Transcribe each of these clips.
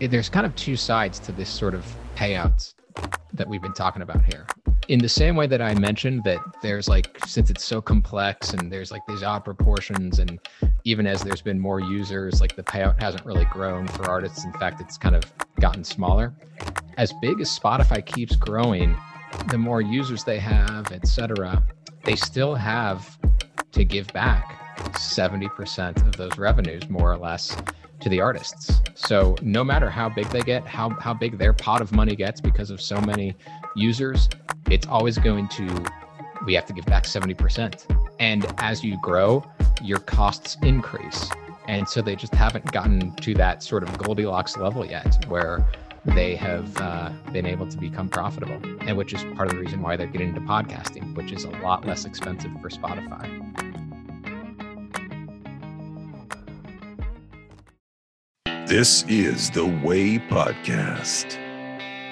Eh, there's kind of two sides to this sort of payouts that we've been talking about here. In the same way that I mentioned that there's like since it's so complex and there's like these odd proportions and even as there's been more users, like the payout hasn't really grown for artists. In fact, it's kind of gotten smaller. As big as Spotify keeps growing, the more users they have, etc., they still have to give back 70% of those revenues, more or less, to the artists. So no matter how big they get, how, how big their pot of money gets because of so many users, it's always going to, we have to give back 70%. And as you grow, your costs increase. And so they just haven't gotten to that sort of Goldilocks level yet where they have uh, been able to become profitable. And which is part of the reason why they're getting into podcasting, which is a lot less expensive for Spotify. This is the Way Podcast.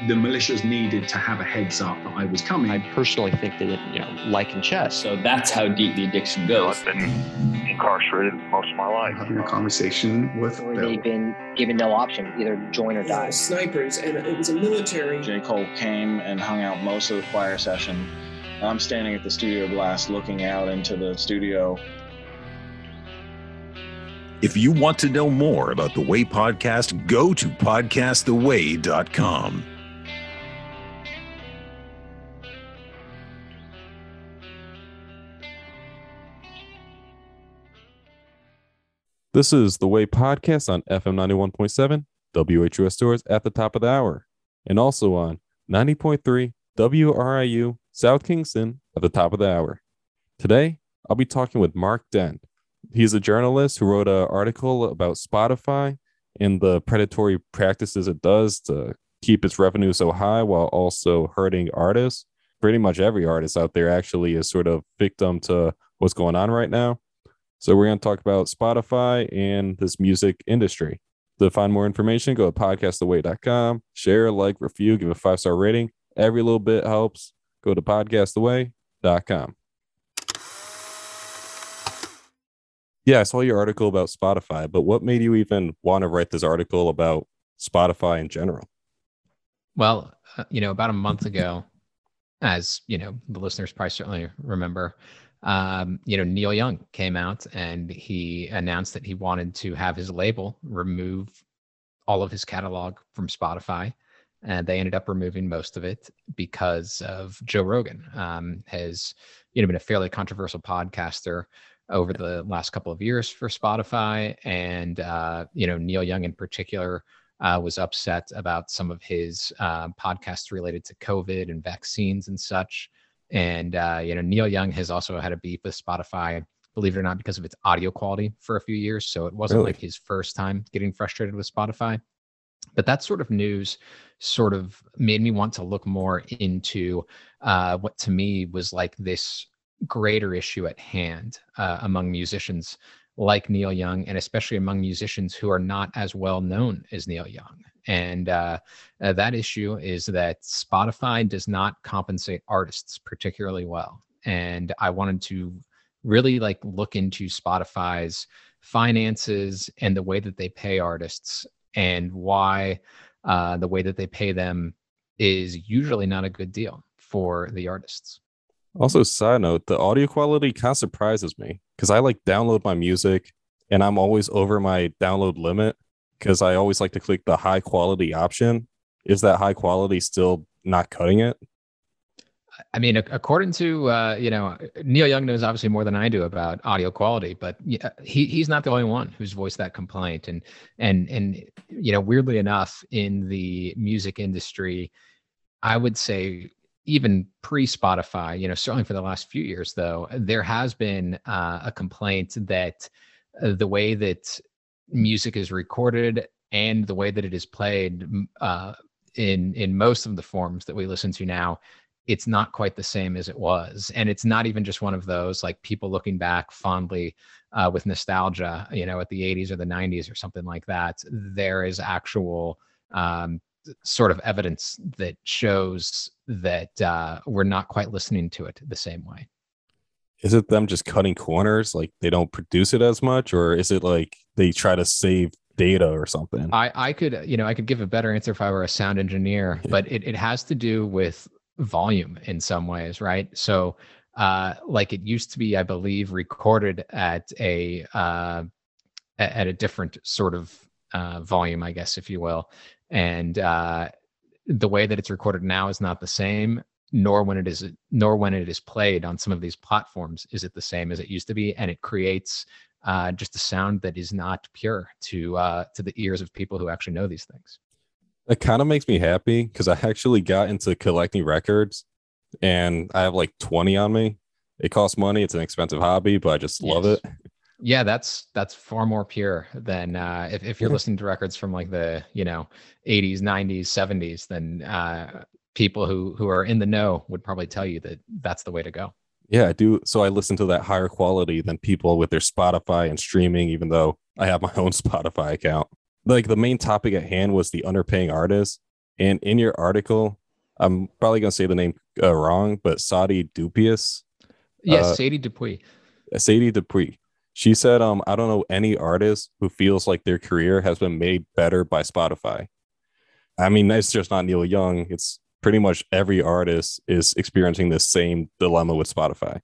The militias needed to have a heads up that I was coming. I personally think that, it, you know, like in chess. So that's how deep the addiction goes. I've been incarcerated most of my life. Having a conversation with Or Bill. they've been given no option, either join or die. snipers, and it was a military. J. Cole came and hung out most of the choir session. I'm standing at the studio glass looking out into the studio. If you want to know more about the Way Podcast, go to podcasttheway.com. This is the Way Podcast on FM 91.7, WHUS Storrs at the top of the hour, and also on 90.3 WRIU South Kingstown at the top of the hour. Today, I'll be talking with Mark Dent. He's a journalist who wrote an article about Spotify and the predatory practices it does to keep its revenue so high while also hurting artists. Pretty much every artist out there actually is sort of victim to what's going on right now. So we're going to talk about Spotify and this music industry. To find more information, go to podcasttheway.com, share, like, review, give a five star rating. Every little bit helps. Go to podcasttheway.com. Yeah, I saw your article about Spotify, but what made you even want to write this article about Spotify in general? Well, uh, you know, about a month ago, as you know, the listeners probably certainly remember, um, you know, Neil Young came out and he announced that he wanted to have his label remove all of his catalog from Spotify. And they ended up removing most of it because of Joe Rogan um, has, you know, been a fairly controversial podcaster over the last couple of years for Spotify. And, uh, you know, Neil Young in particular uh, was upset about some of his uh, podcasts related to COVID and vaccines and such. And, uh, you know, Neil Young has also had a beef with Spotify, believe it or not, because of its audio quality for a few years. So it wasn't Really? like his first time getting frustrated with Spotify. But that sort of news sort of made me want to look more into uh, what to me was like this greater issue at hand uh, among musicians like Neil Young, and especially among musicians who are not as well known as Neil Young. And uh, uh, that issue is that Spotify does not compensate artists particularly well. And I wanted to really like look into Spotify's finances and the way that they pay artists and why uh, the way that they pay them is usually not a good deal for the artists. Also, side note, the audio quality kind of surprises me because I like download my music and I'm always over my download limit because I always like to click the high quality option. Is that high quality still not cutting it? I mean, according to uh, you know Neil Young knows obviously more than I do about audio quality, but he he's not the only one who's voiced that complaint. And and and you know, weirdly enough, in the music industry, I would say even pre Spotify, you know, certainly for the last few years, though, there has been uh, a complaint that uh, the way that music is recorded and the way that it is played uh, in in most of the forms that we listen to now it's not quite the same as it was. And it's not even just one of those like people looking back fondly uh, with nostalgia you know at the 80s or the 90s or something like that. There is actual um, sort of evidence that shows that uh, we're not quite listening to it the same way Is it them just cutting corners? Like they don't produce it as much, or is it like they try to save data or something. I, I could, you know, I could give a better answer if I were a sound engineer, but it, it has to do with volume in some ways, right? So, uh, like it used to be, I believe, recorded at a uh, at a different sort of uh, volume, I guess, if you will, and uh, the way that it's recorded now is not the same. Nor when it is, nor when it is played on some of these platforms is it the same as it used to be, and it creates uh, just a sound that is not pure to uh, to the ears of people who actually know these things. It kind of makes me happy because I actually got into collecting records and I have like 20 on me. It costs money, it's an expensive hobby, but I just love it. Yeah, that's that's far more pure than uh, if if you're listening to records from like the you know 80s, 90s, 70s. Then uh, people who who are in the know would probably tell you that that's the way to go. Yeah, I do. So I listen to that higher quality than people with their Spotify and streaming, even though I have my own Spotify account. Like the main topic at hand was the underpaying artists. And in your article, I'm probably going to say the name uh, wrong, but Saudi Dupius, Yes, Uh, Sadie Dupuis. Sadie Dupuis, she said, um, I don't know any artist who feels like their career has been made better by Spotify. I mean, it's just not Neil Young. It's pretty much every artist is experiencing the same dilemma with Spotify.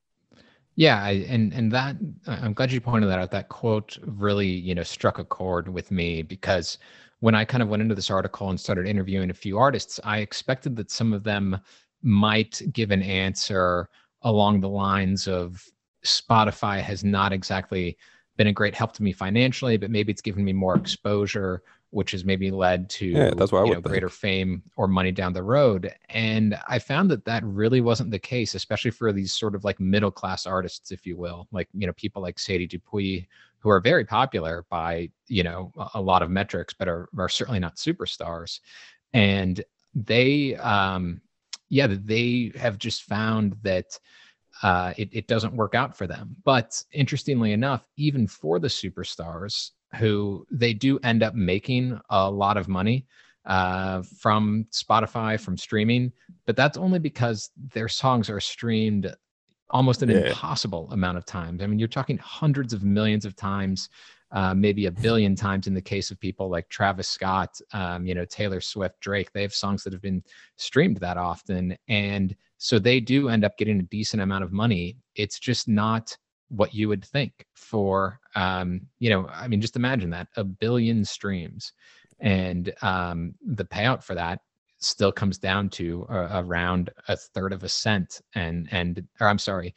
Yeah, and and that I'm glad you pointed that out. That quote really, you know, struck a chord with me because when I kind of went into this article and started interviewing a few artists, I expected that some of them might give an answer along the lines of Spotify has not exactly been a great help to me financially, but maybe it's given me more exposure, which has maybe led to Yeah, that's what I would know, greater fame or money down the road. And I found that that really wasn't the case, especially for these sort of like middle class artists, if you will, like you know people like Sadie Dupuis, who are very popular by you know a- a lot of metrics, but are are certainly not superstars. And they, um, yeah, they have just found that uh, it, it doesn't work out for them. But interestingly enough, even for the superstars who they do end up making a lot of money uh, from Spotify, from streaming, but that's only because their songs are streamed almost an Yeah. impossible amount of times. I mean, you're talking hundreds of millions of times, uh, maybe a billion times in the case of people like Travis Scott, um, you know, Taylor Swift, Drake. They have songs that have been streamed that often. And so they do end up getting a decent amount of money. It's just not what you would think for, um, you know, I mean, just imagine that a billion streams. And um, the payout for that still comes down to uh, around a third of a cent and and or i'm sorry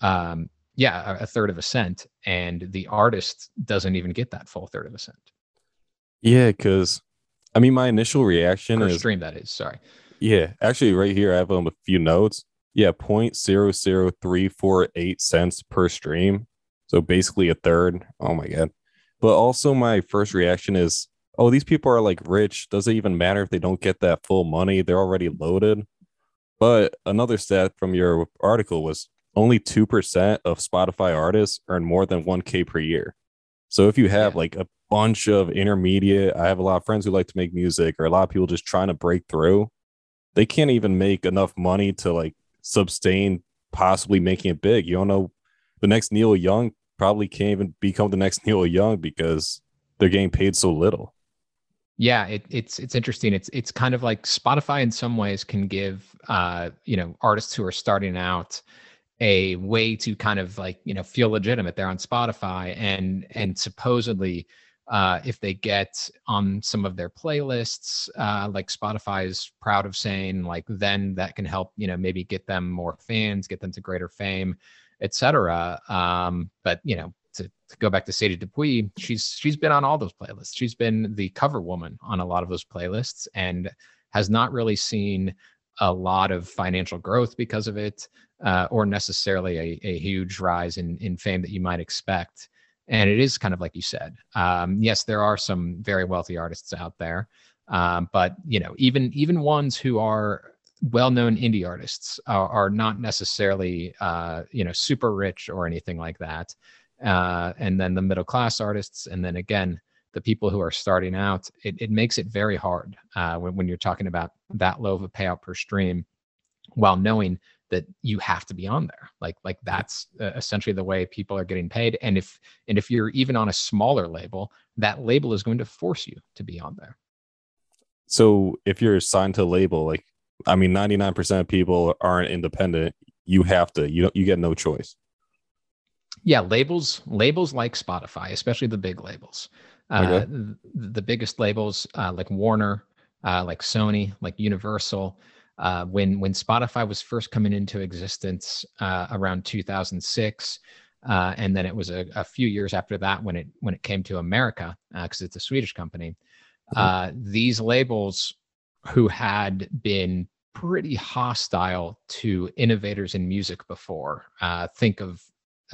um yeah a, third of a cent. And the artist doesn't even get that full third of a cent. Yeah, because I mean, my initial reaction per is stream that is sorry yeah. Actually, right here I have um, a few notes. Yeah, point zero zero three four eight cents per stream. So basically a third. Oh my god. But also my first reaction is, oh, these people are like rich. Does it even matter if they don't get that full money? They're already loaded. But another stat from your article was only two percent of Spotify artists earn more than one K per year. So if you have Yeah. like a bunch of intermediate, I have a lot of friends who like to make music, or a lot of people just trying to break through. They can't even make enough money to like sustain possibly making it big. You don't know the next Neil Young probably can't even become the next Neil Young because they're getting paid so little. yeah it, it's it's interesting it's it's kind of like spotify in some ways can give uh you know artists who are starting out a way to kind of like you know feel legitimate they're on spotify and and supposedly uh if they get on some of their playlists uh like spotify is proud of saying like then that can help you know maybe get them more fans get them to greater fame etc um but you know to, to go back to Sadie Dupuis, she's she's been on all those playlists. She's been the cover woman on a lot of those playlists and has not really seen a lot of financial growth because of it, uh, or necessarily a, a huge rise in in fame that you might expect. And it is kind of like you said. Um, yes, there are some very wealthy artists out there, um, but you know, even even ones who are well-known indie artists are, are not necessarily uh, you know super rich or anything like that uh, and then the middle class artists, and then again the people who are starting out. It, it makes it very hard uh, when, when you're talking about that low of a payout per stream, while knowing that you have to be on there. Like like that's uh, essentially the way people are getting paid. And if and if you're even on a smaller label, that label is going to force you to be on there. So if you're signed to a label, like I mean, 99% of people aren't independent. You have to. You don't. You get no choice. Yeah, labels labels like Spotify, especially the big labels. Uh, Okay. the, the biggest labels uh, like Warner, uh, like Sony, like Universal. Uh, when when Spotify was first coming into existence uh, around 2006, uh, and then it was a, a few years after that when it when it came to America because it's a Swedish company. Uh, these labels who had been pretty hostile to innovators in music before. Uh, think of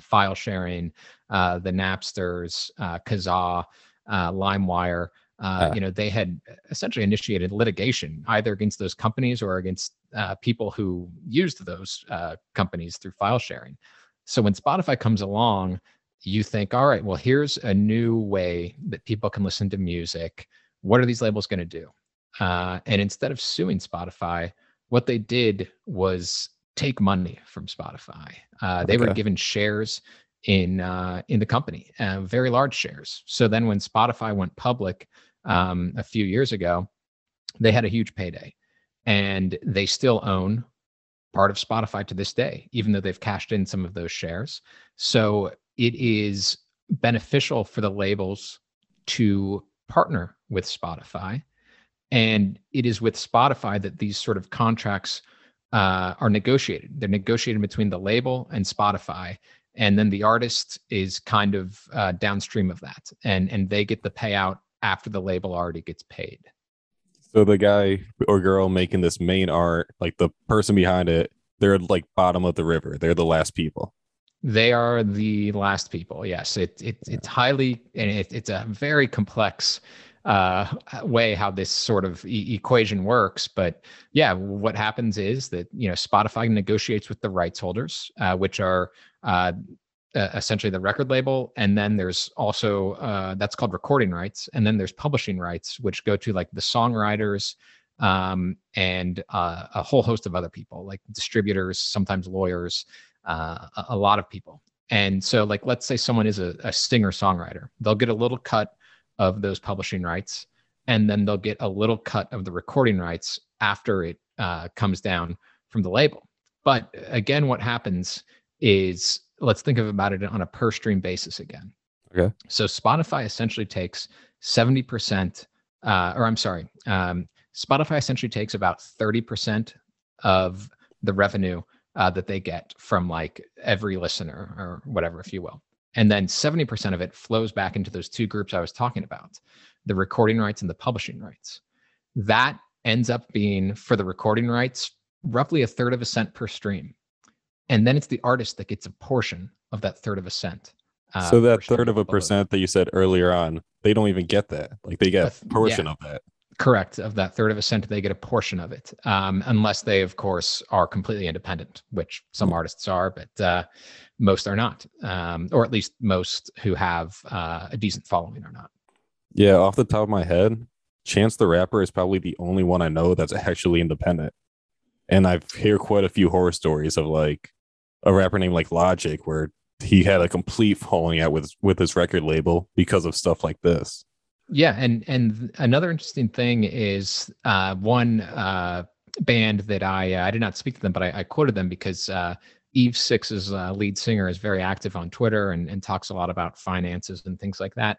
file sharing, uh, the Napsters, uh, Kazaa, uh, LimeWire. Uh, Ah. You know, they had essentially initiated litigation either against those companies or against uh, people who used those uh, companies through file sharing. So when Spotify comes along, you think, all right, well, here's a new way that people can listen to music. What are these labels going to do? Uh, and instead of suing Spotify, what they did was take money from Spotify. Uh, they were given shares in uh, in the company, uh, very large shares. So then, when Spotify went public um, a few years ago, they had a huge payday, and they still own part of Spotify to this day, even though they've cashed in some of those shares. So it is beneficial for the labels to partner with Spotify. And it is with Spotify that these sort of contracts uh, are negotiated. They're negotiated between the label and Spotify. And then the artist is kind of uh, downstream of that. And, and they get the payout after the label already gets paid. So the guy or girl making this main art, like the person behind it, they're like bottom of the river. They're the last people. They are the last people. Yes, it, it it's highly and it, it's a very complex uh, way how this sort of e- equation works. But yeah, what happens is that you know Spotify negotiates with the rights holders, uh, which are uh, uh, essentially the record label, and then there's also uh, that's called recording rights, and then there's publishing rights, which go to like the songwriters um, and uh, a whole host of other people, like distributors, sometimes lawyers, uh, a, a lot of people. And so, like, let's say someone is a, a singer songwriter, they'll get a little cut of those publishing rights, and then they'll get a little cut of the recording rights after it uh, comes down from the label. But again, what happens is let's think of about it on a per stream basis again. Okay. So Spotify essentially takes 70%, uh, or I'm sorry, um, Spotify essentially takes about 30% of the revenue uh, that they get from like every listener or whatever, if you will. And then 70% of it flows back into those two groups I was talking about the recording rights and the publishing rights. That ends up being for the recording rights roughly a third of a cent per stream. And then it's the artist that gets a portion of that third of a cent. uh, so that third of a percent that you said earlier on, they don't even get that. Like they get A a portion yeah. of that. Correct. Of that third of a cent, they get a portion of it, um, unless they, of course, are completely independent, which some artists are, but uh, most are not, um, or at least most who have uh, a decent following are not. Yeah, off the top of my head, Chance the Rapper is probably the only one I know that's actually independent. And I've heard quite a few horror stories of like a rapper named like Logic where he had a complete falling out with with his record label because of stuff like this. Yeah, and and another interesting thing is uh, one uh, band that I uh, I did not speak to them, but I, I quoted them because uh, Eve Six's uh, lead singer is very active on Twitter and, and talks a lot about finances and things like that.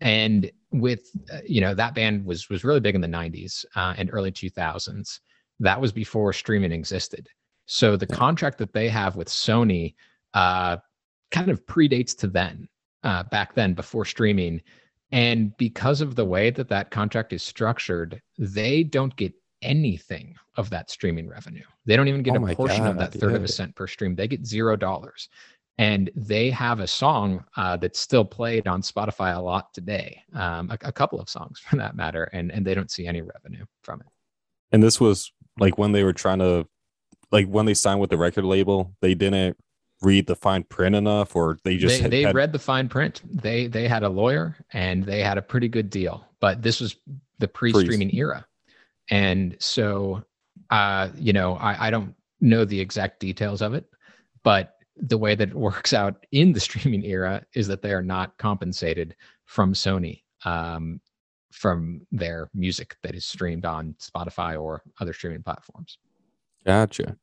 And with uh, you know that band was was really big in the '90s uh, and early 2000s. That was before streaming existed. So the contract that they have with Sony uh, kind of predates to then, uh, back then before streaming. And because of the way that that contract is structured, they don't get anything of that streaming revenue. They don't even get Oh a portion of God, that third of a cent per stream. They get zero dollars. And they have a song uh, that's still played on Spotify a lot today, um, a, a couple of songs for that matter, and, and they don't see any revenue from it. And this was like when they were trying to like when they signed with the record label, they didn't read the fine print enough or they just they, had- they had- read the fine print. They they had a lawyer and they had a pretty good deal. But this was the pre-streaming era, and so uh, you know I, I don't know the exact details of it, but the way that it works out in the streaming era is that they are not compensated from Sony um, from their music that is streamed on Spotify or other streaming platforms. Gotcha.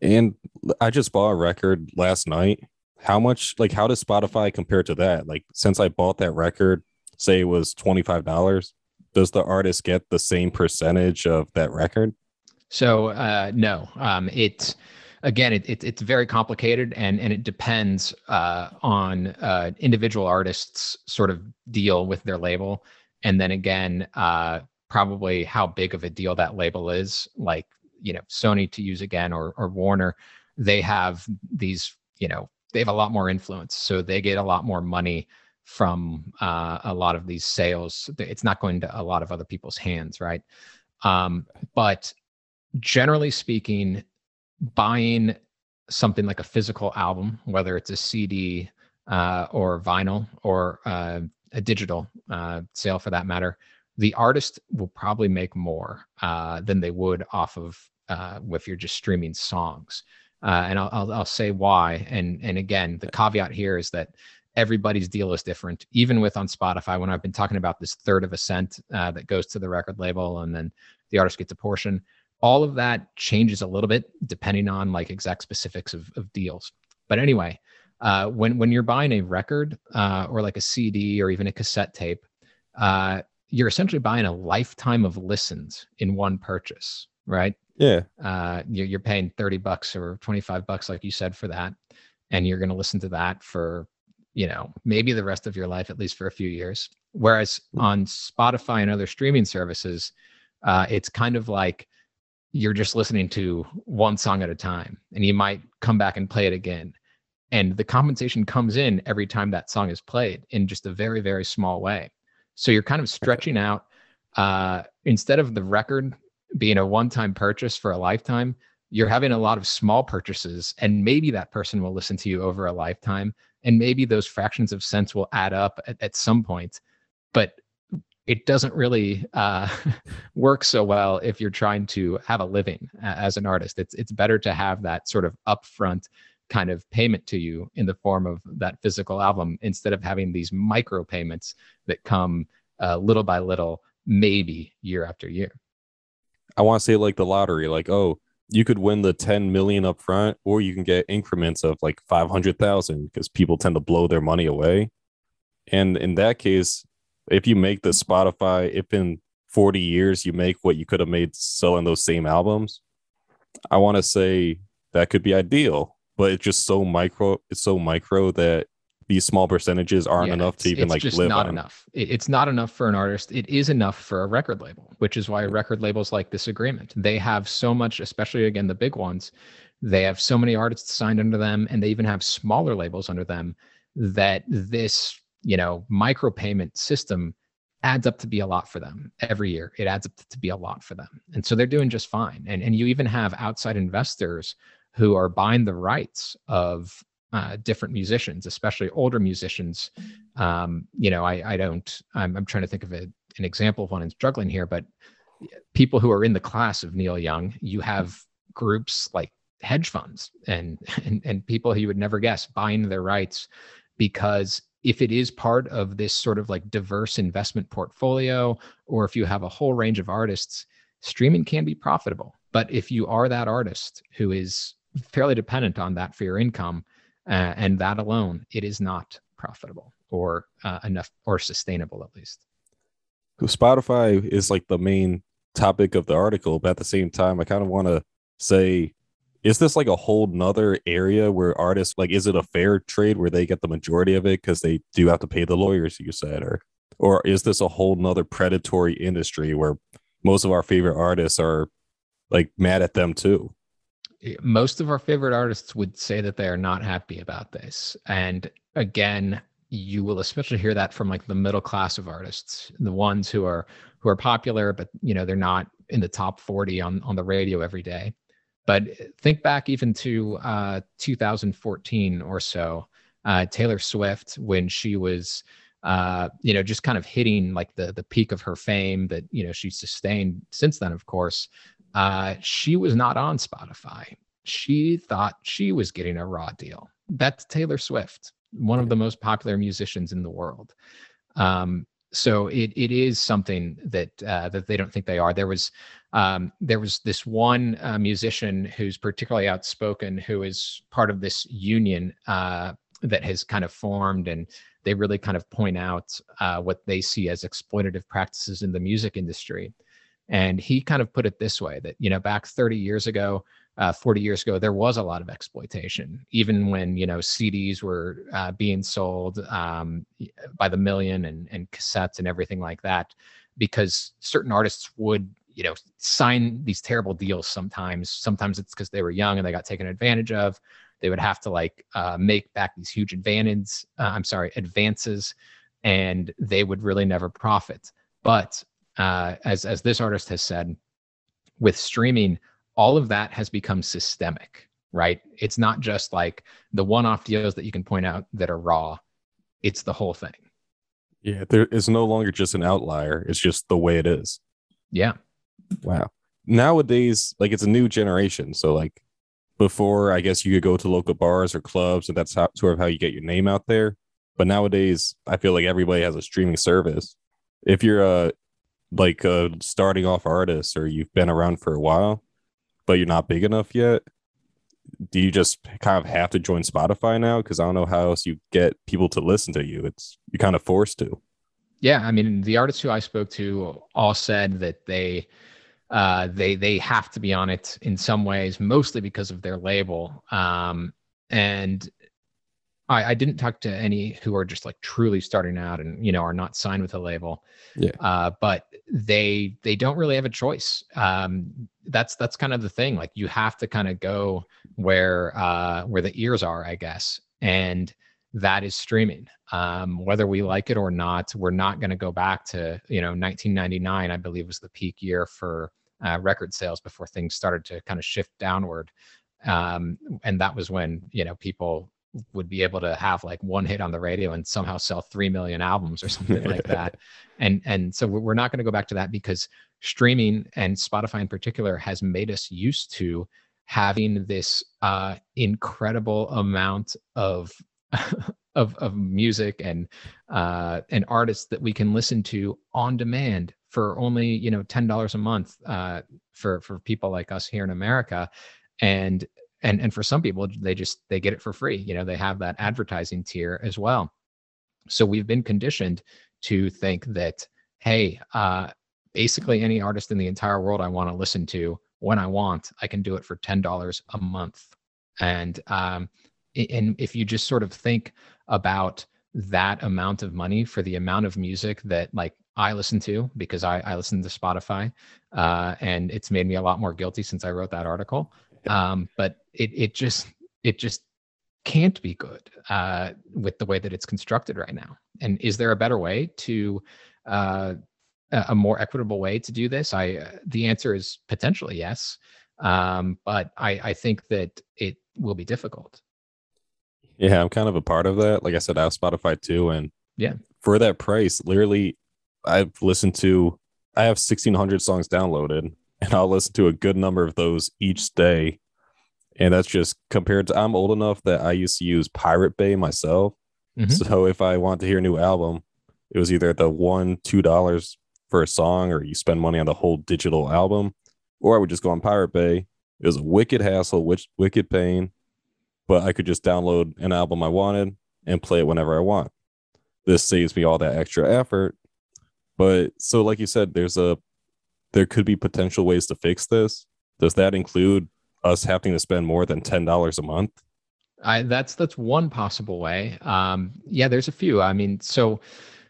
And I just bought a record last night. How much, like, how does Spotify compare to that? Like, since I bought that record, say it was $25, does the artist get the same percentage of that record? So, uh, no, um, it's, again, it, it, it's very complicated and, and it depends uh, on uh, individual artists' sort of deal with their label. And then again, uh, probably how big of a deal that label is. Like, you know, Sony to use again or, or Warner, they have these, you know, they have a lot more influence. So they get a lot more money from uh, a lot of these sales. It's not going to a lot of other people's hands, right? Um, but generally speaking, buying something like a physical album, whether it's a CD uh, or vinyl or uh, a digital uh, sale for that matter, the artist will probably make more uh, than they would off of uh, if you're just streaming songs. Uh, and I'll, I'll, I'll say why. And and again, the caveat here is that everybody's deal is different. Even with on Spotify, when I've been talking about this third of a cent that goes to the record label, and then the artist gets a portion all of that changes a little bit depending on like exact specifics of, of deals. But anyway, uh, when when you're buying a record uh, or like a CD or even a cassette tape, uh, you're essentially buying a lifetime of listens in one purchase, right? Yeah. Uh, you're, you're paying 30 bucks or 25 bucks, like you said, for that. And you're going to listen to that for, you know, maybe the rest of your life, at least for a few years. Whereas on Spotify and other streaming services, uh, it's kind of like you're just listening to one song at a time and you might come back and play it again and the compensation comes in every time that song is played in just a very very small way so you're kind of stretching out uh, instead of the record being a one-time purchase for a lifetime you're having a lot of small purchases and maybe that person will listen to you over a lifetime and maybe those fractions of cents will add up at, at some point but it doesn't really uh, work so well if you're trying to have a living as an artist. It's it's better to have that sort of upfront kind of payment to you in the form of that physical album instead of having these micro payments that come uh, little by little, maybe year after year. I want to say like the lottery, like oh, you could win the 10 million up front, or you can get increments of like 500,000 because people tend to blow their money away. And in that case, if you make the Spotify, if in 40 years you make what you could have made selling those same albums, I want to say that could be ideal, but it's just so micro. It's so micro that these small percentages aren't Yeah, enough to even it's like just live not on. enough. It- it's not enough for an artist. It is enough for a record label, which is why record labels like this agreement. They have so much, especially again the big ones. They have so many artists signed under them, and they even have smaller labels under them. That this, you know, micropayment system adds up to be a lot for them every year. It adds up to be a lot for them, and so they're doing just fine. And and you even have outside investors who are buying the rights of uh, different musicians, especially older musicians. Um, you know, I, I don't, I'm, I'm trying to think of a, an example of one I'm struggling here, but people who are in the class of Neil Young, you have groups like hedge funds and, and, and people who you would never guess buying their rights because if it is part of this sort of like diverse investment portfolio, or if you have a whole range of artists, streaming can be profitable. But if you are that artist who is fairly dependent on that for your income, uh, and that alone, it is not profitable or uh, enough or sustainable at least. Spotify is like the main topic of the article, but at the same time, I kind of want to say, is this like a whole nother area where artists like, is it a fair trade where they get the majority of it because they do have to pay the lawyers you said, or or is this a whole nother predatory industry where most of our favorite artists are like mad at them too? Most of our favorite artists would say that they are not happy about this. And again, you will especially hear that from like the middle class of artists, the ones who are who are popular, but you know they're not in the top 40 on on the radio every day. But think back even to uh, 2014 or so, uh, Taylor Swift when she was, uh, you know, just kind of hitting like the the peak of her fame that you know she sustained since then. Of course, uh, she was not on Spotify, she thought she was getting a raw deal. That's Taylor Swift, one of the most popular musicians in the world. Um, so it it is something that uh, that they don't think they are. There was um, there was this one uh, musician who's particularly outspoken, who is part of this union uh, that has kind of formed, and they really kind of point out uh, what they see as exploitative practices in the music industry. And he kind of put it this way: that you know, back 30 years ago, uh, 40 years ago, there was a lot of exploitation, even when you know CDs were uh, being sold um, by the million and, and cassettes and everything like that, because certain artists would you know sign these terrible deals sometimes. Sometimes it's because they were young and they got taken advantage of. They would have to like uh, make back these huge advantage. Uh, I'm sorry, advances, and they would really never profit. But uh, as as this artist has said, with streaming all of that has become systemic, right? It's not just like the one off deals that you can point out that are raw, it's the whole thing. Yeah, there is no longer just an outlier, it's just the way it is. Yeah. Wow. Nowadays, like it's a new generation. So, like before, I guess you could go to local bars or clubs, and that's how, sort of how you get your name out there. But nowadays, I feel like everybody has a streaming service. If you're a like a starting off artist or you've been around for a while, but you're not big enough yet, do you just kind of have to join Spotify now? Because I don't know how else you get people to listen to you. It's you're kind of forced to. Yeah, I mean, the artists who I spoke to all said that they uh, they they have to be on it in some ways, mostly because of their label. Um, and I, I didn't talk to any who are just like truly starting out and you know are not signed with a label. Yeah. Uh, but they they don't really have a choice. Um, that's that's kind of the thing. Like you have to kind of go where uh, where the ears are, I guess, and that is streaming. Um, whether we like it or not, we're not going to go back to you know 1999. I believe was the peak year for uh, record sales before things started to kind of shift downward. Um, and that was when you know people would be able to have like one hit on the radio and somehow sell 3 million albums or something like that. And and so we're not going to go back to that because streaming and spotify in particular has made us used to having this uh, incredible amount of of of music and uh, and artists that we can listen to on demand for only you know ten dollars a month uh, for for people like us here in America, and and and for some people they just they get it for free you know they have that advertising tier as well. So we've been conditioned to think that hey uh basically any artist in the entire world i want to listen to when i want i can do it for $10 a month. And um and if you just sort of think about that amount of money for the amount of music that like I listen to because I, I listen to Spotify, uh, and it's made me a lot more guilty since I wrote that article um, but it it just it just can't be good uh, with the way that it's constructed right now. And is there a better way to uh, a more equitable way to do this? I uh, the answer is potentially yes, um, but I, I think that it will be difficult. Yeah, I'm kind of a part of that. Like I said, I have Spotify too, and yeah, for that price, literally, I've listened to. I have 1,600 songs downloaded, and I'll listen to a good number of those each day. And that's just compared to I'm old enough that I used to use Pirate Bay myself. Mm-hmm. So if I want to hear a new album, it was either the one, two dollars for a song, or you spend money on the whole digital album, or I would just go on Pirate Bay. It was a wicked hassle, which wicked pain, but I could just download an album I wanted and play it whenever I want. This saves me all that extra effort. But so, like you said, there's a there could be potential ways to fix this. Does that include us having to spend more than ten dollars a month? I, that's that's one possible way. Um, yeah, there's a few. I mean, so,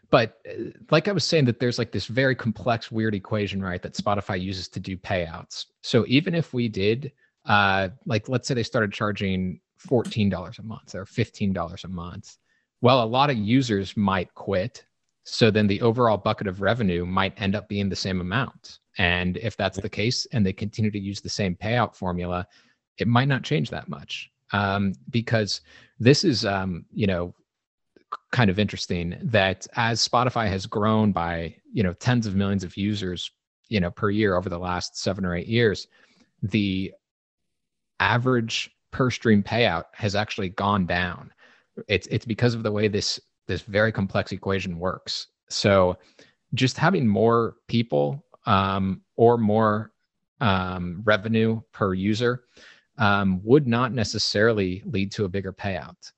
but uh, like I was saying, that there's like this very complex, weird equation, right? That Spotify uses to do payouts. So even if we did, uh, like, let's say they started charging fourteen dollars a month or fifteen dollars a month, well, a lot of users might quit. So then the overall bucket of revenue might end up being the same amount. And if that's the case and they continue to use the same payout formula, it might not change that much. Um, because this is, um, you know, kind of interesting that as Spotify has grown by, you know, tens of millions of users, you know, per year over the last seven or eight years, the average per stream payout has actually gone down. It's it's because of the way this this very complex equation works. So just having more people um, or more um, revenue per user um, would not necessarily lead to a bigger payout.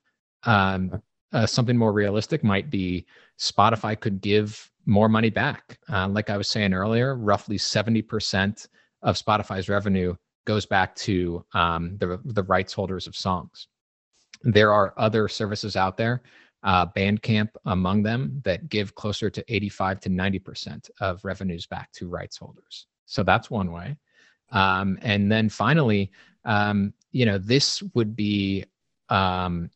Um, uh, something more realistic might be Spotify could give more money back. Uh, like I was saying earlier, roughly 70% of Spotify's revenue goes back to um, the, the rights holders of songs. There are other services out there, uh, Bandcamp among them, that give closer to 85 to 90% of revenues back to rights holders. So that's one way. Um, and then finally, um, you know, this would be um,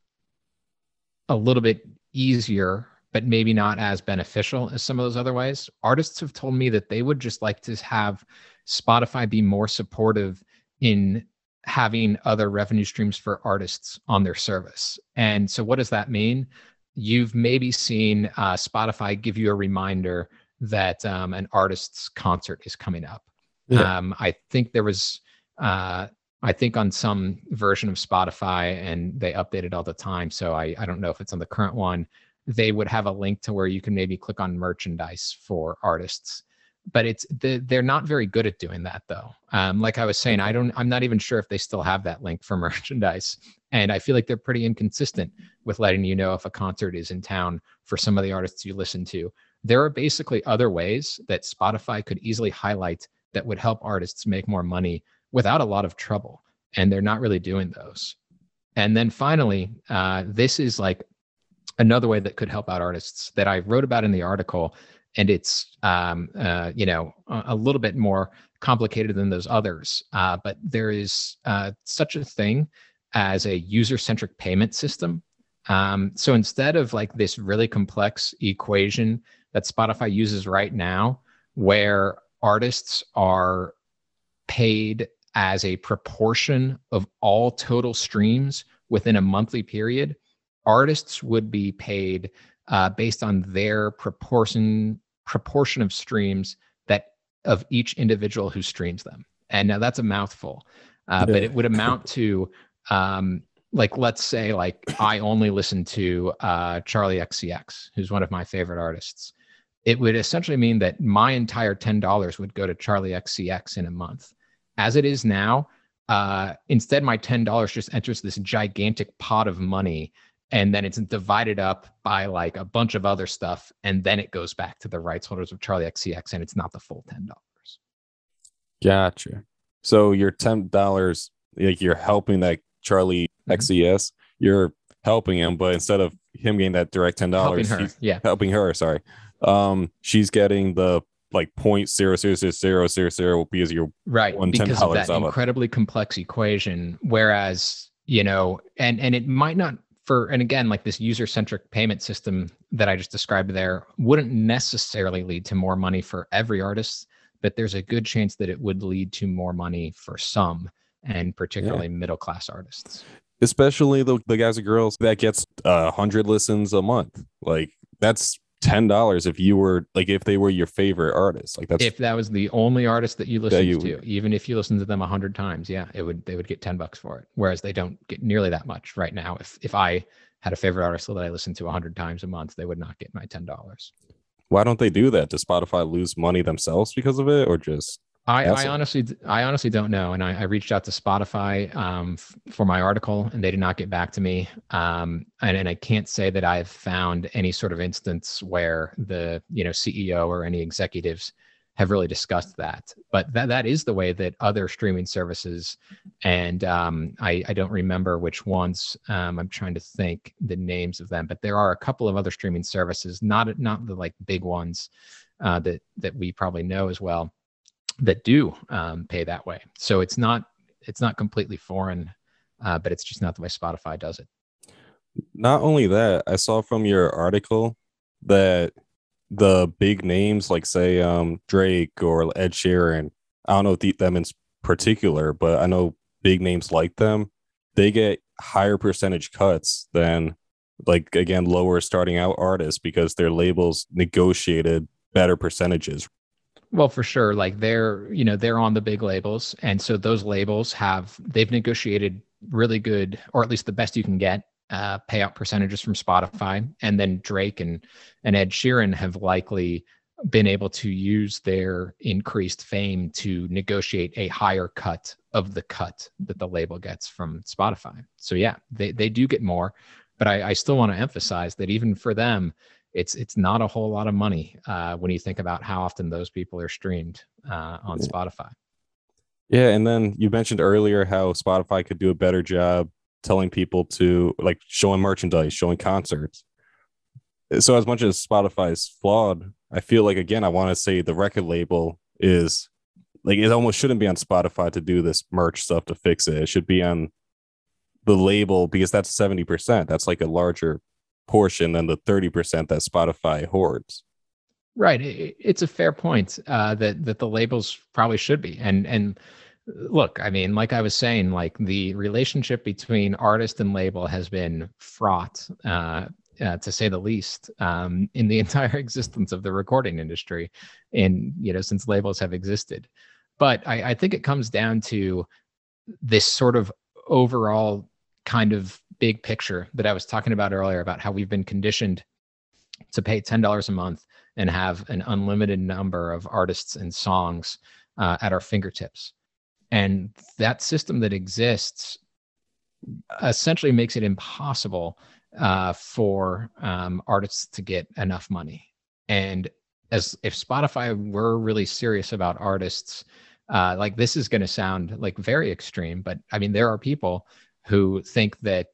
a little bit easier, but maybe not as beneficial as some of those other ways. Artists have told me that they would just like to have Spotify be more supportive in having other revenue streams for artists on their service. And so, what does that mean? You've maybe seen uh, Spotify give you a reminder that um, an artist's concert is coming up. Yeah. Um, I think there was, uh, I think on some version of Spotify, and they update it all the time. So I, I don't know if it's on the current one. They would have a link to where you can maybe click on merchandise for artists but it's they're not very good at doing that though um, like i was saying i don't i'm not even sure if they still have that link for merchandise and i feel like they're pretty inconsistent with letting you know if a concert is in town for some of the artists you listen to there are basically other ways that spotify could easily highlight that would help artists make more money without a lot of trouble and they're not really doing those and then finally uh, this is like another way that could help out artists that i wrote about in the article and it's um, uh, you know a, a, little bit more complicated than those others. Uh, but there is uh, such a thing as a user-centric payment system. Um, so instead of like this really complex equation that Spotify uses right now, where artists are paid as a proportion of all total streams within a monthly period, artists would be paid uh, based on their proportion proportion of streams that of each individual who streams them. And now that's a mouthful, uh, but it would amount to um, like let's say like I only listen to uh, Charli XCX, who's one of my favorite artists. It would essentially mean that my entire ten dollars would go to Charli XCX in a month. As it is now, uh, instead my ten dollars just enters this gigantic pot of money and then it's divided up by like a bunch of other stuff and then it goes back to the rights holders of Charli xcx and it's not the full $10 gotcha so your $10 like you're helping that charli mm-hmm. xcx you're helping him but instead of him getting that direct $10 helping her, yeah. helping her sorry. Um she's getting the like point zero zero zero zero zero zero because you're right because of that incredibly complex equation whereas you know and and it might not for and again like this user centric payment system that i just described there wouldn't necessarily lead to more money for every artist but there's a good chance that it would lead to more money for some and particularly yeah. middle class artists. Especially the, the guys and girls that gets a uh, hundred listens a month. Like that's ten dollars if you were like if they were your favorite artist. Like that's if that was the only artist that you listened you, to even if you listened to them a hundred times yeah it would they would get 10 bucks for it. Whereas they don't get nearly that much right now. If if i had a favorite artist that i listened to a hundred times a month they would not get my ten dollars. Why don't they do that? Does spotify lose money themselves because of it or just I, I, honestly, I honestly don't know. And I, I reached out to Spotify um, f- for my article, and they did not get back to me. Um, and, and I can't say that I've found any sort of instance where the you know CEO or any executives have really discussed that. But that that is the way that other streaming services, and um, I, I don't remember which ones. Um, I'm trying to think the names of them, but there are a couple of other streaming services, not not the like big ones uh, that that we probably know as well that do um, pay that way. So it's not it's not completely foreign, uh, but it's just not the way Spotify does it. Not only that, I saw from your article that the big names like say um, Drake or Ed Sheeran, I don't know the, them in particular, but I know big names like them, they get higher percentage cuts than like again lower starting out artists because their labels negotiated better percentages Well, for sure. Like they're, you know, they're on the big labels. And so those labels have, they've negotiated really good, or at least the best you can get, uh, payout percentages from Spotify. And then Drake and, and Ed Sheeran have likely been able to use their increased fame to negotiate a higher cut of the cut that the label gets from Spotify. So yeah, they, they do get more, but I, I still want to emphasize that even for them, it's it's not a whole lot of money uh, when you think about how often those people are streamed uh, on yeah. Spotify. Yeah, and then you mentioned earlier how Spotify could do a better job telling people to like showing merchandise, showing concerts. So as much as Spotify is flawed, I feel like again I want to say the record label is like it almost shouldn't be on Spotify to do this merch stuff to fix it. It should be on the label because that's 70%. That's like a larger portion than the 30% that Spotify hoards. Right. It's a fair point uh, that that the labels probably should be. And and look, I mean, like I was saying, like the relationship between artist and label has been fraught, uh, uh, to say the least, um, in the entire existence of the recording industry, in you know since labels have existed. But I, I think it comes down to this sort of overall kind of big picture that I was talking about earlier about how we've been conditioned to pay $10 a month and have an unlimited number of artists and songs uh, at our fingertips. And that system that exists essentially makes it impossible uh, for um, artists to get enough money. And as if Spotify were really serious about artists, uh, like this is going to sound like very extreme, but I mean, there are people who think that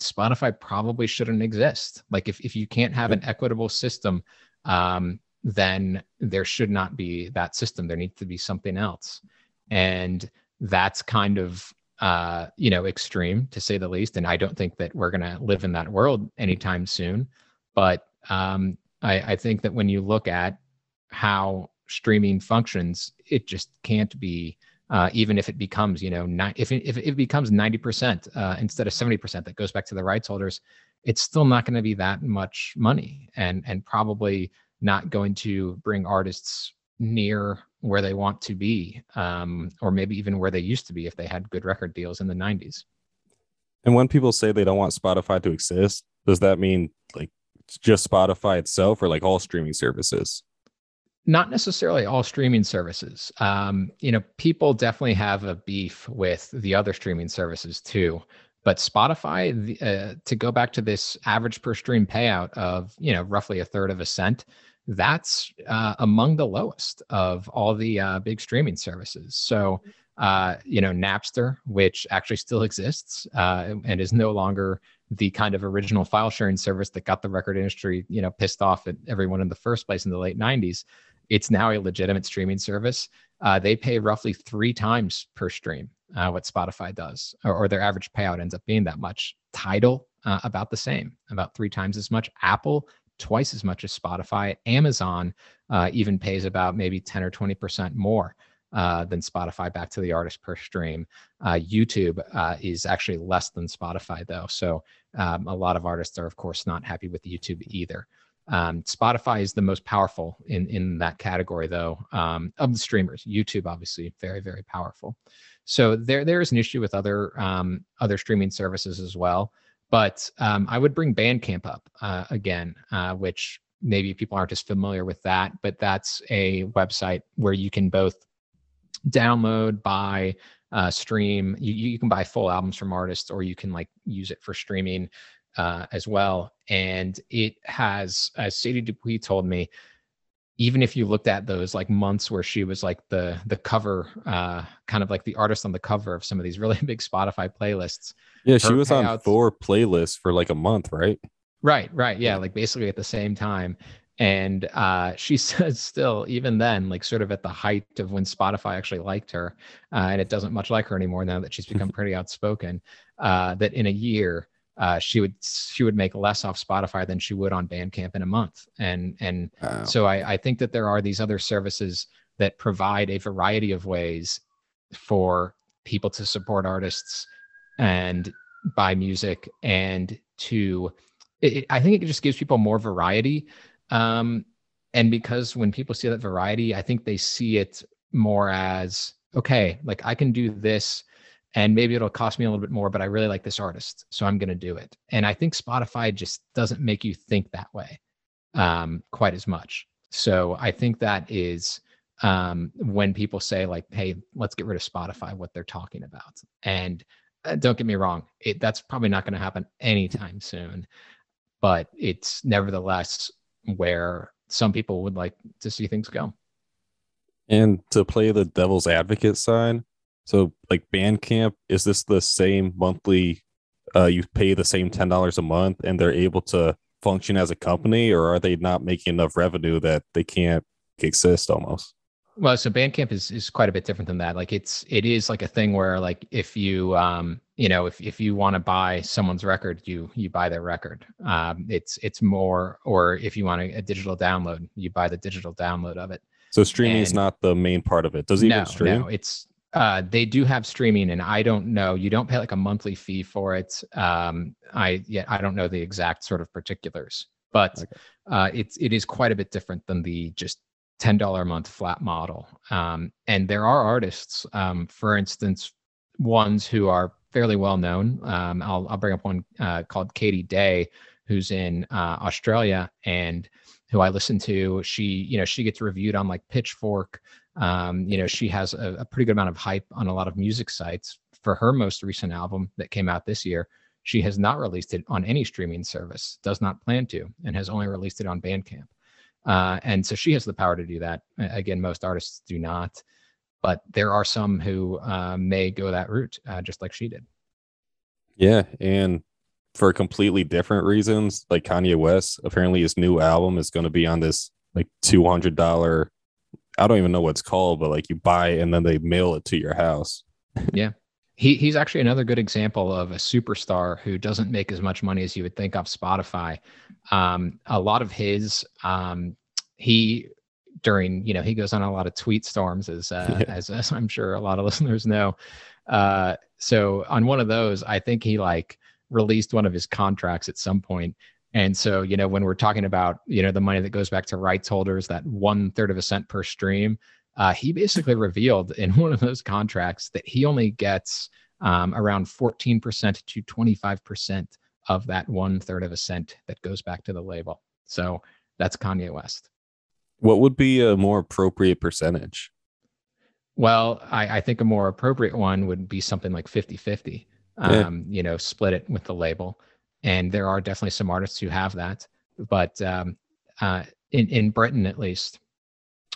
Spotify probably shouldn't exist. Like if, if you can't have an equitable system, um, then there should not be that system. There needs to be something else. And that's kind of uh, you know, extreme to say the least. And I don't think that we're gonna live in that world anytime soon. But um, I, I think that when you look at how streaming functions, it just can't be uh, even if it becomes, you know, ni- if, it, if it becomes 90% uh, instead of 70% that goes back to the rights holders, it's still not going to be that much money and, and probably not going to bring artists near where they want to be, um, or maybe even where they used to be if they had good record deals in the 90s. And when people say they don't want Spotify to exist, does that mean like just Spotify itself or like all streaming services? Not necessarily all streaming services. Um, you know, people definitely have a beef with the other streaming services too. But Spotify, uh, to go back to this average per stream payout of you know roughly a third of a cent, that's uh, among the lowest of all the uh, big streaming services. So, uh, you know, Napster, which actually still exists uh, and is no longer the kind of original file sharing service that got the record industry, you know, pissed off at everyone in the first place in the late 90s it's now a legitimate streaming service. Uh, they pay roughly three times per stream uh, what Spotify does, or, or, their average payout ends up being that much. Tidal, uh, about the same, about three times as much. Apple, twice as much as Spotify. Amazon uh, even pays about maybe 10 or 20% more. Uh, than Spotify back to the artist per stream. Uh, YouTube is actually less than Spotify, though. So um, a lot of artists are, of course, not happy with YouTube either. Um, Spotify is the most powerful in in that category, though, um, of the streamers. YouTube, obviously, very very powerful. So there there is an issue with other um, other streaming services as well. But um, I would bring Bandcamp up uh, again, uh, which maybe people aren't as familiar with that, but that's a website where you can both download, buy, uh, stream. You, you can buy full albums from artists, or you can like use it for streaming uh, as well. And it has, as Sadie Dupuis told me, even if you looked at those like months where she was like the the cover, uh, kind of like the artist on the cover of some of these really big Spotify playlists. Yeah, she was payouts, on four playlists for like a month, right? Right, right. Yeah, like basically at the same time. And uh, she says still, even then, like sort of at the height of when Spotify actually liked her, uh, and it doesn't much like her anymore now that she's become pretty outspoken, uh, that in a year uh, she would she would make less off Spotify than she would on Bandcamp in a month. And and wow. so I, I think that there are these other services that provide a variety of ways for people to support artists and buy music and to it, I think it just gives people more variety. Um, and because when people see that variety, I think they see it more as okay, like I can do this and maybe it'll cost me a little bit more, but I really like this artist, so I'm going to do it. And I think Spotify just doesn't make you think that way um, quite as much. So I think that is um, when people say like, "Hey, let's get rid of Spotify," what they're talking about. And uh, don't get me wrong, it, that's probably not going to happen anytime soon, but it's nevertheless where some people would like to see things go. And to play the devil's advocate side, so like Bandcamp, is this the same monthly? Uh, you pay the same ten dollars a month, and they're able to function as a company, or are they not making enough revenue that they can't exist almost? Well, so Bandcamp is is quite a bit different than that. Like it's it is like a thing where like if you um you know if if you want to buy someone's record, you you buy their record. Um, it's it's more or if you want a, a digital download, you buy the digital download of it. So streaming is not the main part of it. Does it no, even stream? No, it's uh, they do have streaming, and I don't know. You don't pay like a monthly fee for it. Um, I yeah, I don't know the exact sort of particulars, but Okay. uh, it's it is quite a bit different than the just ten dollar a month flat model. Um, and there are artists, um, for instance, ones who are fairly well known. Um, I'll I'll bring up one uh, called Katie Dey, who's in uh, Australia and who I listen to. She you know she gets reviewed on like Pitchfork. Um, you know she has a, a pretty good amount of hype on a lot of music sites for her most recent album that came out this year. She has not released it on any streaming service, does not plan to, and has only released it on Bandcamp. Uh, and so she has the power to do that. Again, most artists do not, but there are some who uh, may go that route, uh, just like she did. Yeah, and for completely different reasons, like Kanye West, apparently his new album is going to be on this like two hundred dollar. I don't even know what it's called, but like you buy and then they mail it to your house. Yeah. He he's actually another good example of a superstar who doesn't make as much money as you would think off Spotify. Um, a lot of his um, he during you know he goes on a lot of tweet storms as uh, Yeah. as, as I'm sure a lot of listeners know. Uh, so on one of those, I think he like released one of his contracts at some point. And so, you know, when we're talking about, you know, the money that goes back to rights holders, that one third of a cent per stream, uh, he basically revealed in one of those contracts that he only gets um, around 14% to 25% of that one third of a cent that goes back to the label. So that's Kanye West. What would be a more appropriate percentage? Well, I, I think a more appropriate one would be something like 50 50, Yeah. um, you know, split it with the label. And there are definitely some artists who have that. But um, uh, in, in Britain, at least,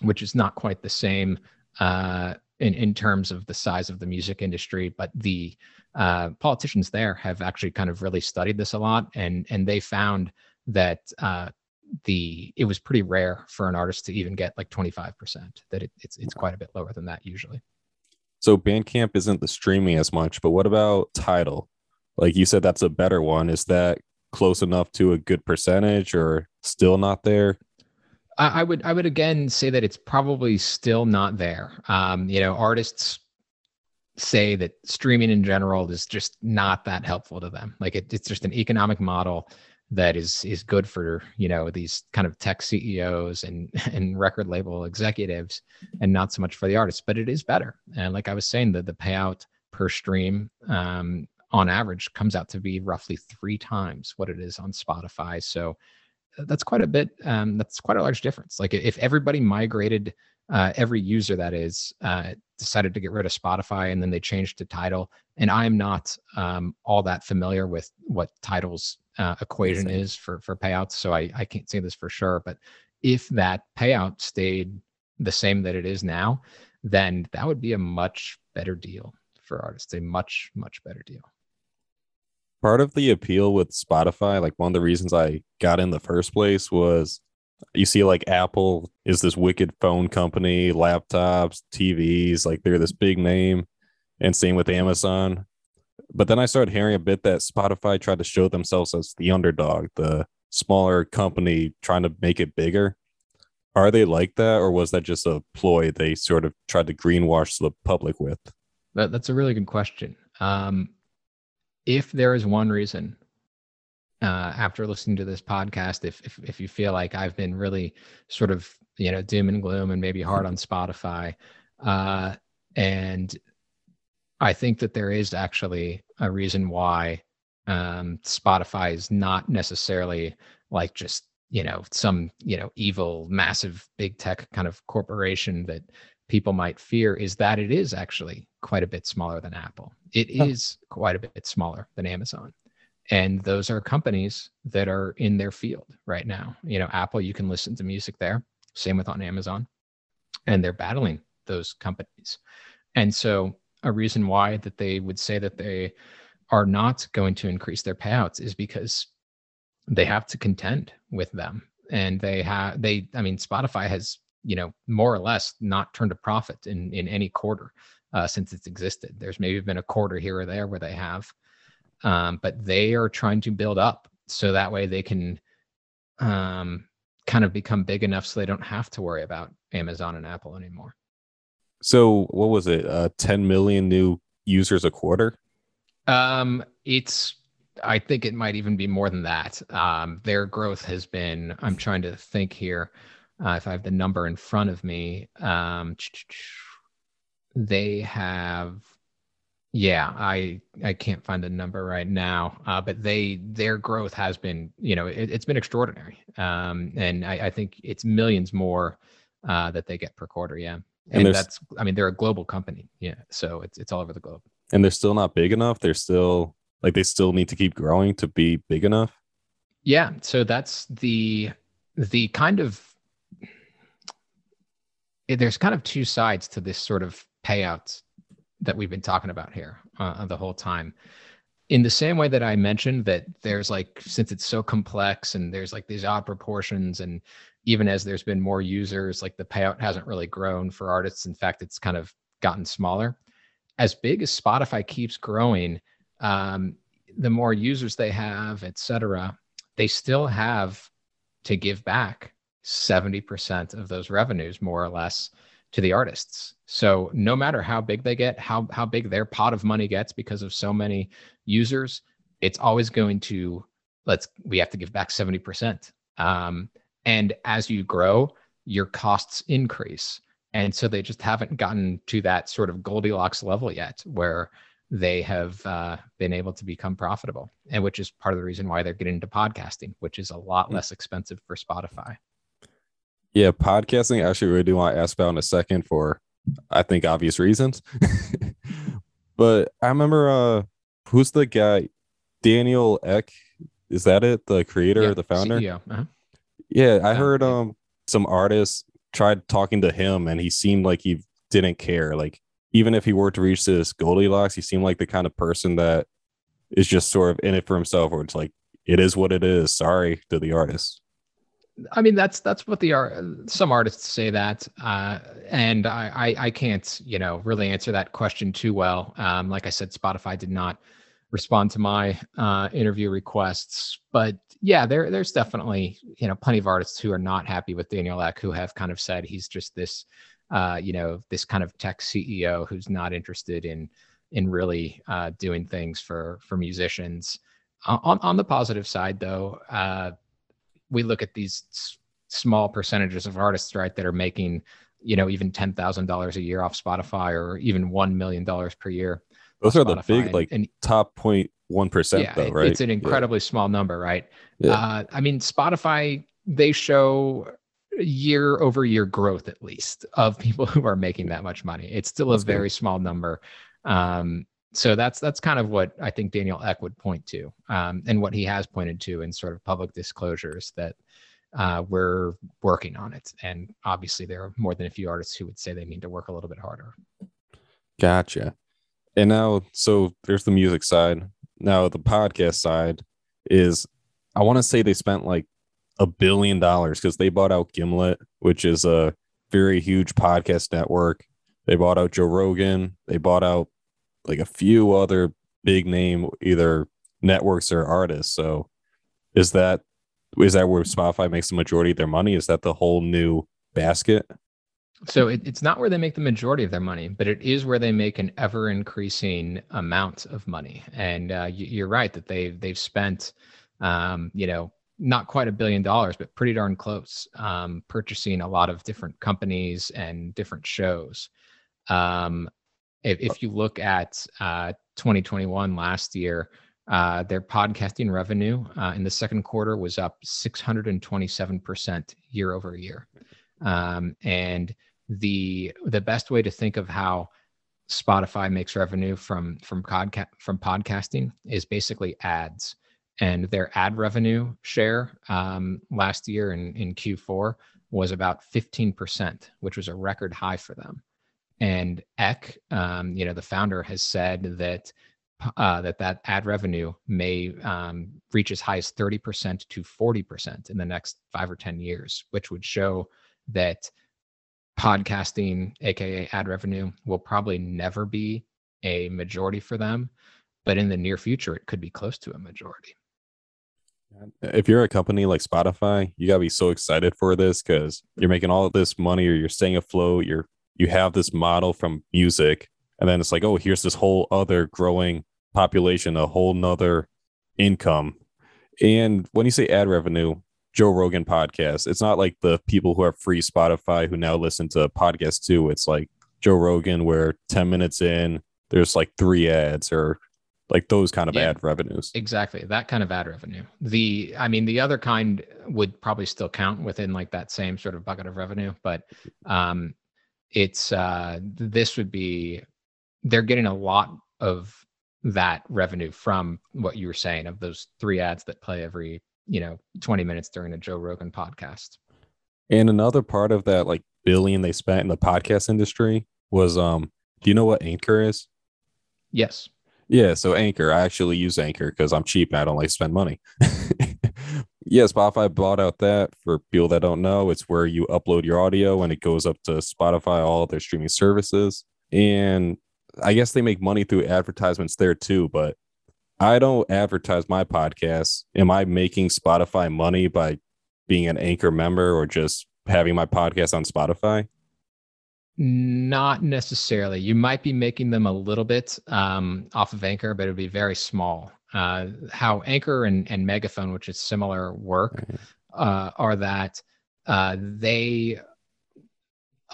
which is not quite the same uh, in, in terms of the size of the music industry, but the uh, politicians there have actually kind of really studied this a lot. And, and they found that uh, the it was pretty rare for an artist to even get like 25% that it, it's it's quite a bit lower than that usually So Bandcamp isn't the streaming as much, but what about Tidal? Like you said, that's a better one. Is that close enough to a good percentage, or still not there? I, I would I would again say that it's probably still not there um you know artists say that streaming in general is just not that helpful to them like it, it's just an economic model that is is good for you know these kind of tech CEOs and and record label executives and not so much for the artists but it is better and like I was saying the the payout per stream um on average comes out to be roughly three times what it is on Spotify so uh, that's quite a bit um that's quite a large difference like if everybody migrated uh, every user that is uh, decided to get rid of Spotify and then they changed to Tidal. And I'm not um, all that familiar with what Tidal's uh, equation is for for payouts, so I I can't say this for sure. But if that payout stayed the same that it is now, then that would be a much better deal for artists. A much much better deal. Part of the appeal with Spotify, like one of the reasons I got in the first place was you see like Apple is this wicked phone company, laptops, TVs, like they're this big name, and same with Amazon. But then I started hearing a bit that Spotify tried to show themselves as the underdog, the smaller company trying to make it bigger. Are they like that, or was that just a ploy they sort of tried to greenwash the public with? That, that's a really good question. Um, if there is one reason uh, after listening to this podcast, if, if if you feel like I've been really sort of you know doom and gloom and maybe hard on Spotify, uh, and I think that there is actually a reason why um, Spotify is not necessarily like just you know some you know evil massive big tech kind of corporation that people might fear is that it is actually quite a bit smaller than apple. It is quite a bit smaller than amazon. And those are companies that are in their field right now. You know apple you can listen to music there. Same with on amazon. And they're battling those companies. And so a reason why that they would say that they are not going to increase their payouts is because they have to contend with them. And they have they i mean spotify has you know more or less not turned a profit in in any quarter uh, since it's existed. There's maybe been a quarter here or there where they have um, but they are trying to build up so that way they can um, kind of become big enough so they don't have to worry about amazon and apple anymore. So what was it uh 10 million new users a quarter? Um it's I think it might even be more than that. Um, their growth has been, I'm trying to think here, uh, if I have the number in front of me, um, they have, yeah, I I can't find the number right now, uh, but they their growth has been, you know, it, has been extraordinary, um, and I, I, think it's millions more uh, that they get per quarter. Yeah, and, and that's, I mean, they're a global company, yeah, so it's it's all over the globe. And they're still not big enough. They're still like they still need to keep growing to be big enough. Yeah, so that's the the kind of there's kind of two sides to this sort of payouts that we've been talking about here uh, the whole time. In the same way that I mentioned that there's like since it's so complex and there's like these odd proportions and even as there's been more users like the payout hasn't really grown for artists. In fact it's kind of gotten smaller. As big as Spotify keeps growing um, the more users they have, et cetera, they still have to give back 70% of those revenues, more or less, to the artists. So no matter how big they get, how how big their pot of money gets because of so many users, it's always going to let's we have to give back 70%. Um, and as you grow, your costs increase. And so they just haven't gotten to that sort of Goldilocks level yet where they have uh, been able to become profitable, and which is part of the reason why they're getting into podcasting, which is a lot mm. less expensive for Spotify. Yeah, podcasting. I actually really do want to ask about in a second for, I think, obvious reasons. but I remember, uh, who's the guy? Daniel Ek. Is that it? The creator, yeah, the founder? Uh-huh. Yeah, I heard um some artists tried talking to him, and he seemed like he didn't care. Like even if he were to reach this Goldilocks, he seemed like the kind of person that is just sort of in it for himself, or it's like it is what it is. Sorry to the artist. I mean, that's that's what the art. Some artists say that, uh, and I, I, I can't you know really answer that question too well. Um, like I said, Spotify did not respond to my uh, interview requests, but yeah, there there's definitely you know plenty of artists who are not happy with Daniel Ek who have kind of said he's just this uh, you know, this kind of tech CEO who's not interested in in really uh, doing things for for musicians. On on the positive side, though, uh, we look at these s- small percentages of artists, right, that are making, you know, even ten thousand dollars a year off Spotify, or even one million dollars per year. Those are Spotify. the big, like, and, top point one percent, yeah, though, right? It's an incredibly yeah. small number, right? Yeah. Uh, I mean, Spotify they show year over year growth at least of people who are making that much money. It's still that's a very good. small number. Um, so that's that's kind of what I think Daniel Ek would point to, um, and what he has pointed to in sort of public disclosures that uh, we're working on it. And obviously, there are more than a few artists who would say they need to work a little bit harder. Gotcha. And now, so there's the music side. Now the podcast side is, I want to say they spent like a billion dollars because they bought out Gimlet, which is a very huge podcast network. They bought out Joe Rogan. They bought out like a few other big name either networks or artists. So is that is that where Spotify makes the majority of their money? Is that the whole new basket? So it, it's not where they make the majority of their money, but it is where they make an ever increasing amount of money. And uh, you, are right that they've they've spent um, you know, not quite a billion dollars, but pretty darn close, um, purchasing a lot of different companies and different shows. Um, if, if you look at uh, 2021 last year, uh, their podcasting revenue uh, in the second quarter was up 627% year over year. Um, and the the best way to think of how Spotify makes revenue from from podca- from podcasting is basically ads, and their ad revenue share um, last year in in Q4 was about 15%, which was a record high for them. And Ek, um, you know, the founder has said that uh, that that ad revenue may um, reach as high as 30% to 40% in the next five or 10 years, which would show that podcasting, aka ad revenue, will probably never be a majority for them, but in the near future, it could be close to a majority. If you're a company like Spotify, you gotta be so excited for this because you're making all of this money, or you're staying afloat. You're you have this model from music, and then it's like, oh, here's this whole other growing population, a whole nother income. And when you say ad revenue, Joe Rogan podcast. It's not like the people who have free Spotify who now listen to podcasts too. It's like Joe Rogan, where 10 minutes in, there's like three ads or like those kind of yeah, ad revenues. Exactly. That kind of ad revenue. The, I mean, the other kind would probably still count within like that same sort of bucket of revenue, but um, it's, uh, this would be, they're getting a lot of that revenue from what you were saying of those three ads that play every you know 20 minutes during a joe rogan podcast. And another part of that like billion they spent in the podcast industry was um do you know what anchor is? Yes. Yeah so anchor i actually use anchor because i'm cheap and i don't like spend money yeah spotify bought out that for people that don't know it's where you upload your audio and it goes up to spotify all their streaming services and i guess they make money through advertisements there too but I don't advertise my podcast. Am I making Spotify money by being an anchor member or just having my podcast on Spotify? Not necessarily. You might be making them a little bit um, off of Anchor, but it would be very small. Uh, how Anchor and, and Megaphone, which is similar work, uh, are that uh, they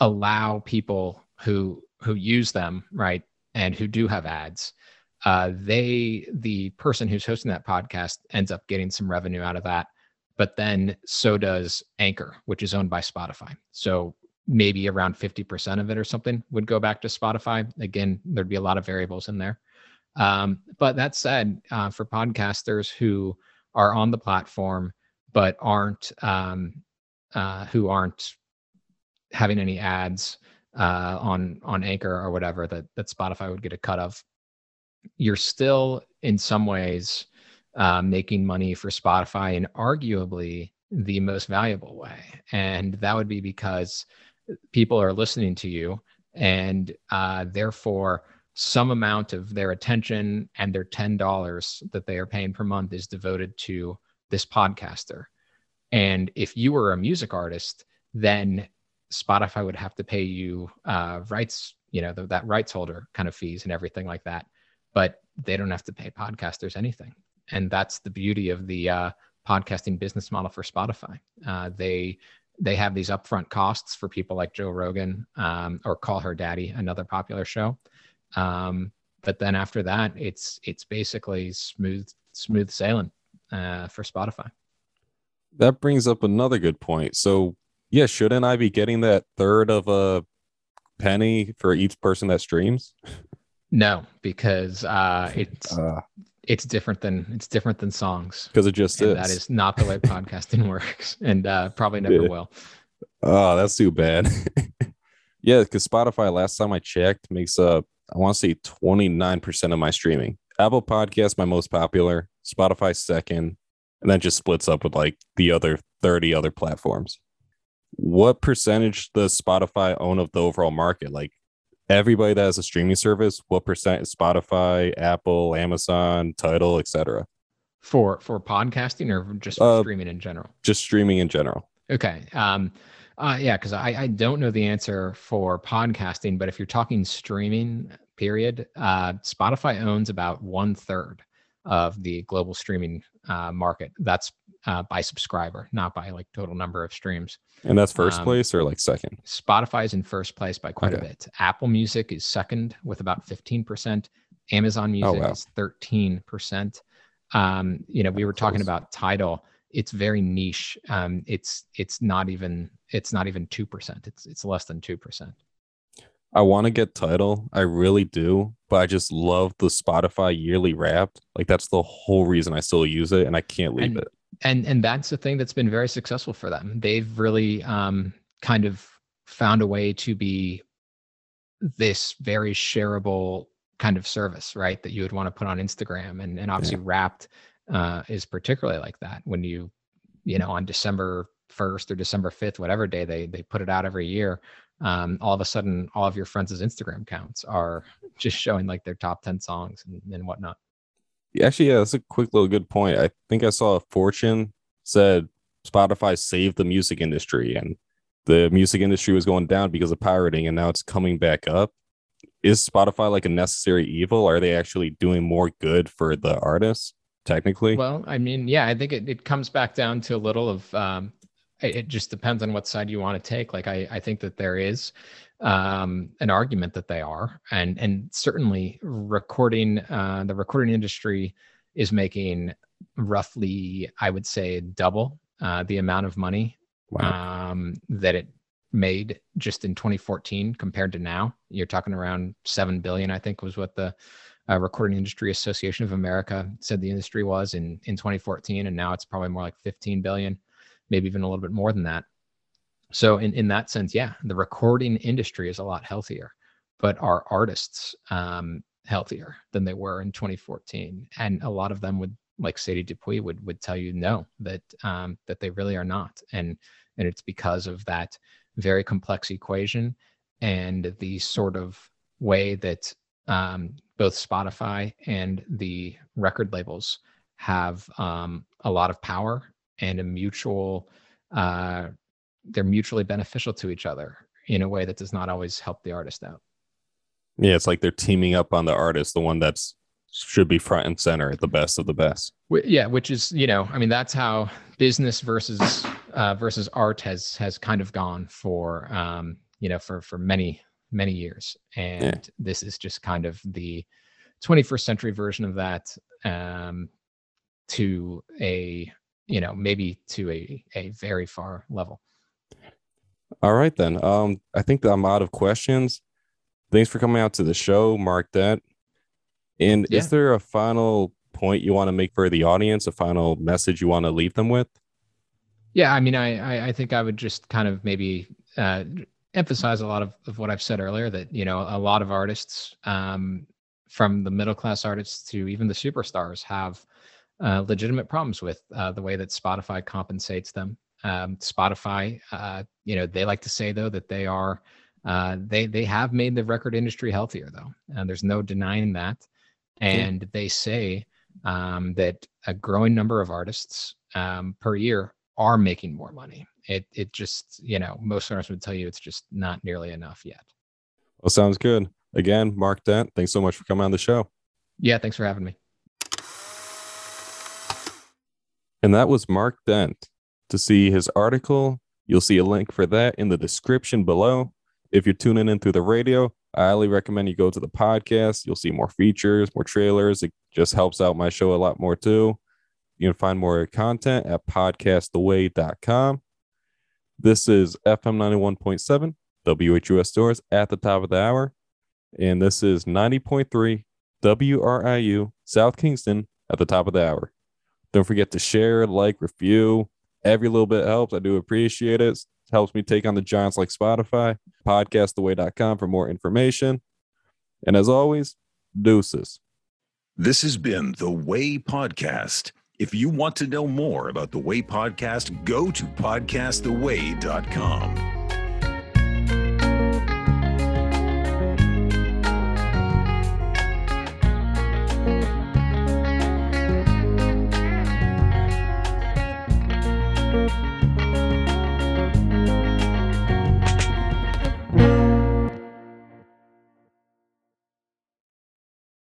allow people who who use them right and who do have ads uh, they the person who's hosting that podcast ends up getting some revenue out of that but then so does anchor which is owned by spotify. So maybe around 50% of it or something would go back to spotify. Again there'd be a lot of variables in there um, but that said uh, for podcasters who are on the platform but aren't um, uh, who aren't having any ads uh, on on anchor or whatever that that spotify would get a cut of you're still in some ways uh, making money for Spotify in arguably the most valuable way. And that would be because people are listening to you and uh, therefore some amount of their attention and their $10 that they are paying per month is devoted to this podcaster. And if you were a music artist, then Spotify would have to pay you uh, rights, you know, the, that rights holder kind of fees and everything like that but they don't have to pay podcasters anything. And that's the beauty of the uh, podcasting business model for Spotify. Uh, they they have these upfront costs for people like Joe Rogan um, or Call Her Daddy, another popular show. Um, but then after that, it's it's basically smooth smooth sailing uh, for Spotify. That brings up another good point. So yeah, shouldn't I be getting that third of a penny for each person that streams? No, because uh, it's uh, it's different than it's different than songs. Because it just is. That is not the way podcasting works, and uh, probably never yeah. will. Oh, that's too bad. yeah, because Spotify, last time I checked, makes up I want to say twenty nine percent of my streaming. Apple Podcast, my most popular. Spotify second, and then just splits up with like the other thirty other platforms. What percentage does Spotify own of the overall market? Like everybody that has a streaming service, what percent is Spotify, Apple, Amazon, Tidal, etc. For for podcasting or just uh, streaming in general? Just streaming in general. Okay. Um, uh, yeah, because I, I don't know the answer for podcasting, but if you're talking streaming, period, uh, Spotify owns about one third of the global streaming uh, market. That's uh, by subscriber, not by like total number of streams. And that's first Um, place or like second? Spotify is in first place by quite a bit. Apple Music is second with about 15%. Amazon Music wow. is 13%. Um, you know, we were talking about Tidal. It's very niche. Um, it's it's not even it's not even 2%. It's it's less than 2%. I want to get Tidal. I really do, but I just love the Spotify yearly wrapped. Like that's the whole reason I still use it and I can't leave And- it. and and that's the thing that's been very successful for them they've really um kind of found a way to be this very shareable kind of service right that you would want to put on instagram and and obviously wrapped uh is particularly like that when you you know on december 1st or december 5th whatever day they they put it out every year um all of a sudden all of your friends' instagram accounts are just showing like their top 10 songs and, and whatnot Actually, yeah, that's a quick little good point. I think I saw a fortune said Spotify saved the music industry and the music industry was going down because of pirating and now it's coming back up. Is Spotify like a necessary evil? Are they actually doing more good for the artists technically? Well, I mean, yeah, I think it, it comes back down to a little of um, it, it just depends on what side you want to take. Like I, I think that there is um, an argument that they are, and and certainly recording uh, the recording industry is making roughly, I would say, double uh, the amount of money wow. um, that it made just in 2014 compared to now. You're talking around seven billion, I think, was what the uh, Recording Industry Association of America said the industry was in in 2014, and now it's probably more like 15 billion, maybe even a little bit more than that. So in in that sense, yeah, the recording industry is a lot healthier, but are artists um, healthier than they were in 2014? And a lot of them would, like Sadie Dupuis, would would tell you no, that um, that they really are not, and and it's because of that very complex equation and the sort of way that um, both Spotify and the record labels have um, a lot of power and a mutual, uh, they're mutually beneficial to each other in a way that does not always help the artist out. Yeah, it's like they're teaming up on the artist, the one that's should be front and center, the best of the best. Yeah, which is you know, I mean, that's how business versus uh, versus art has has kind of gone for um, you know for for many many years, and this is just kind of the 21st century version of that um, to a you know maybe to a a very far level. All right then. Um, I think that I'm out of questions. Thanks for coming out to the show. Mark that. And Yeah. is there a final point you want to make for the audience? A final message you want to leave them with? Yeah, I mean, I I, I think I would just kind of maybe uh, emphasize a lot of, of what I've said earlier. That you know, a lot of artists, um, from the middle class artists to even the superstars, have uh, legitimate problems with uh, the way that Spotify compensates them. Um, Spotify, uh, you know, they like to say though that they are uh, they they have made the record industry healthier though, and there's no denying that. And they say um, that a growing number of artists um, per year are making more money. It it just you know most artists would tell you it's just not nearly enough yet. Well, sounds good. Again, Mark Dent, thanks so much for coming on the show. Yeah, thanks for having me. And that was Mark Dent. To see his article, you'll see a link for that in the description below. If you're tuning in through the radio, I highly recommend you go to the podcast. You'll see more features, more trailers. It just helps out my show a lot more too. You can find more content at podcasttheway.com. This is FM 91.7, WHUS Storrs at the top of the hour. And this is 90.3 WRIU South Kingstown at the top of the hour. Don't forget to share, like, review. Every little bit helps. I do appreciate it. It helps me take on the giants like Spotify. Podcasttheway.com for more information. And as always, deuces. This has been the Way Podcast. If you want to know more about the Way Podcast, go to podcasttheway.com.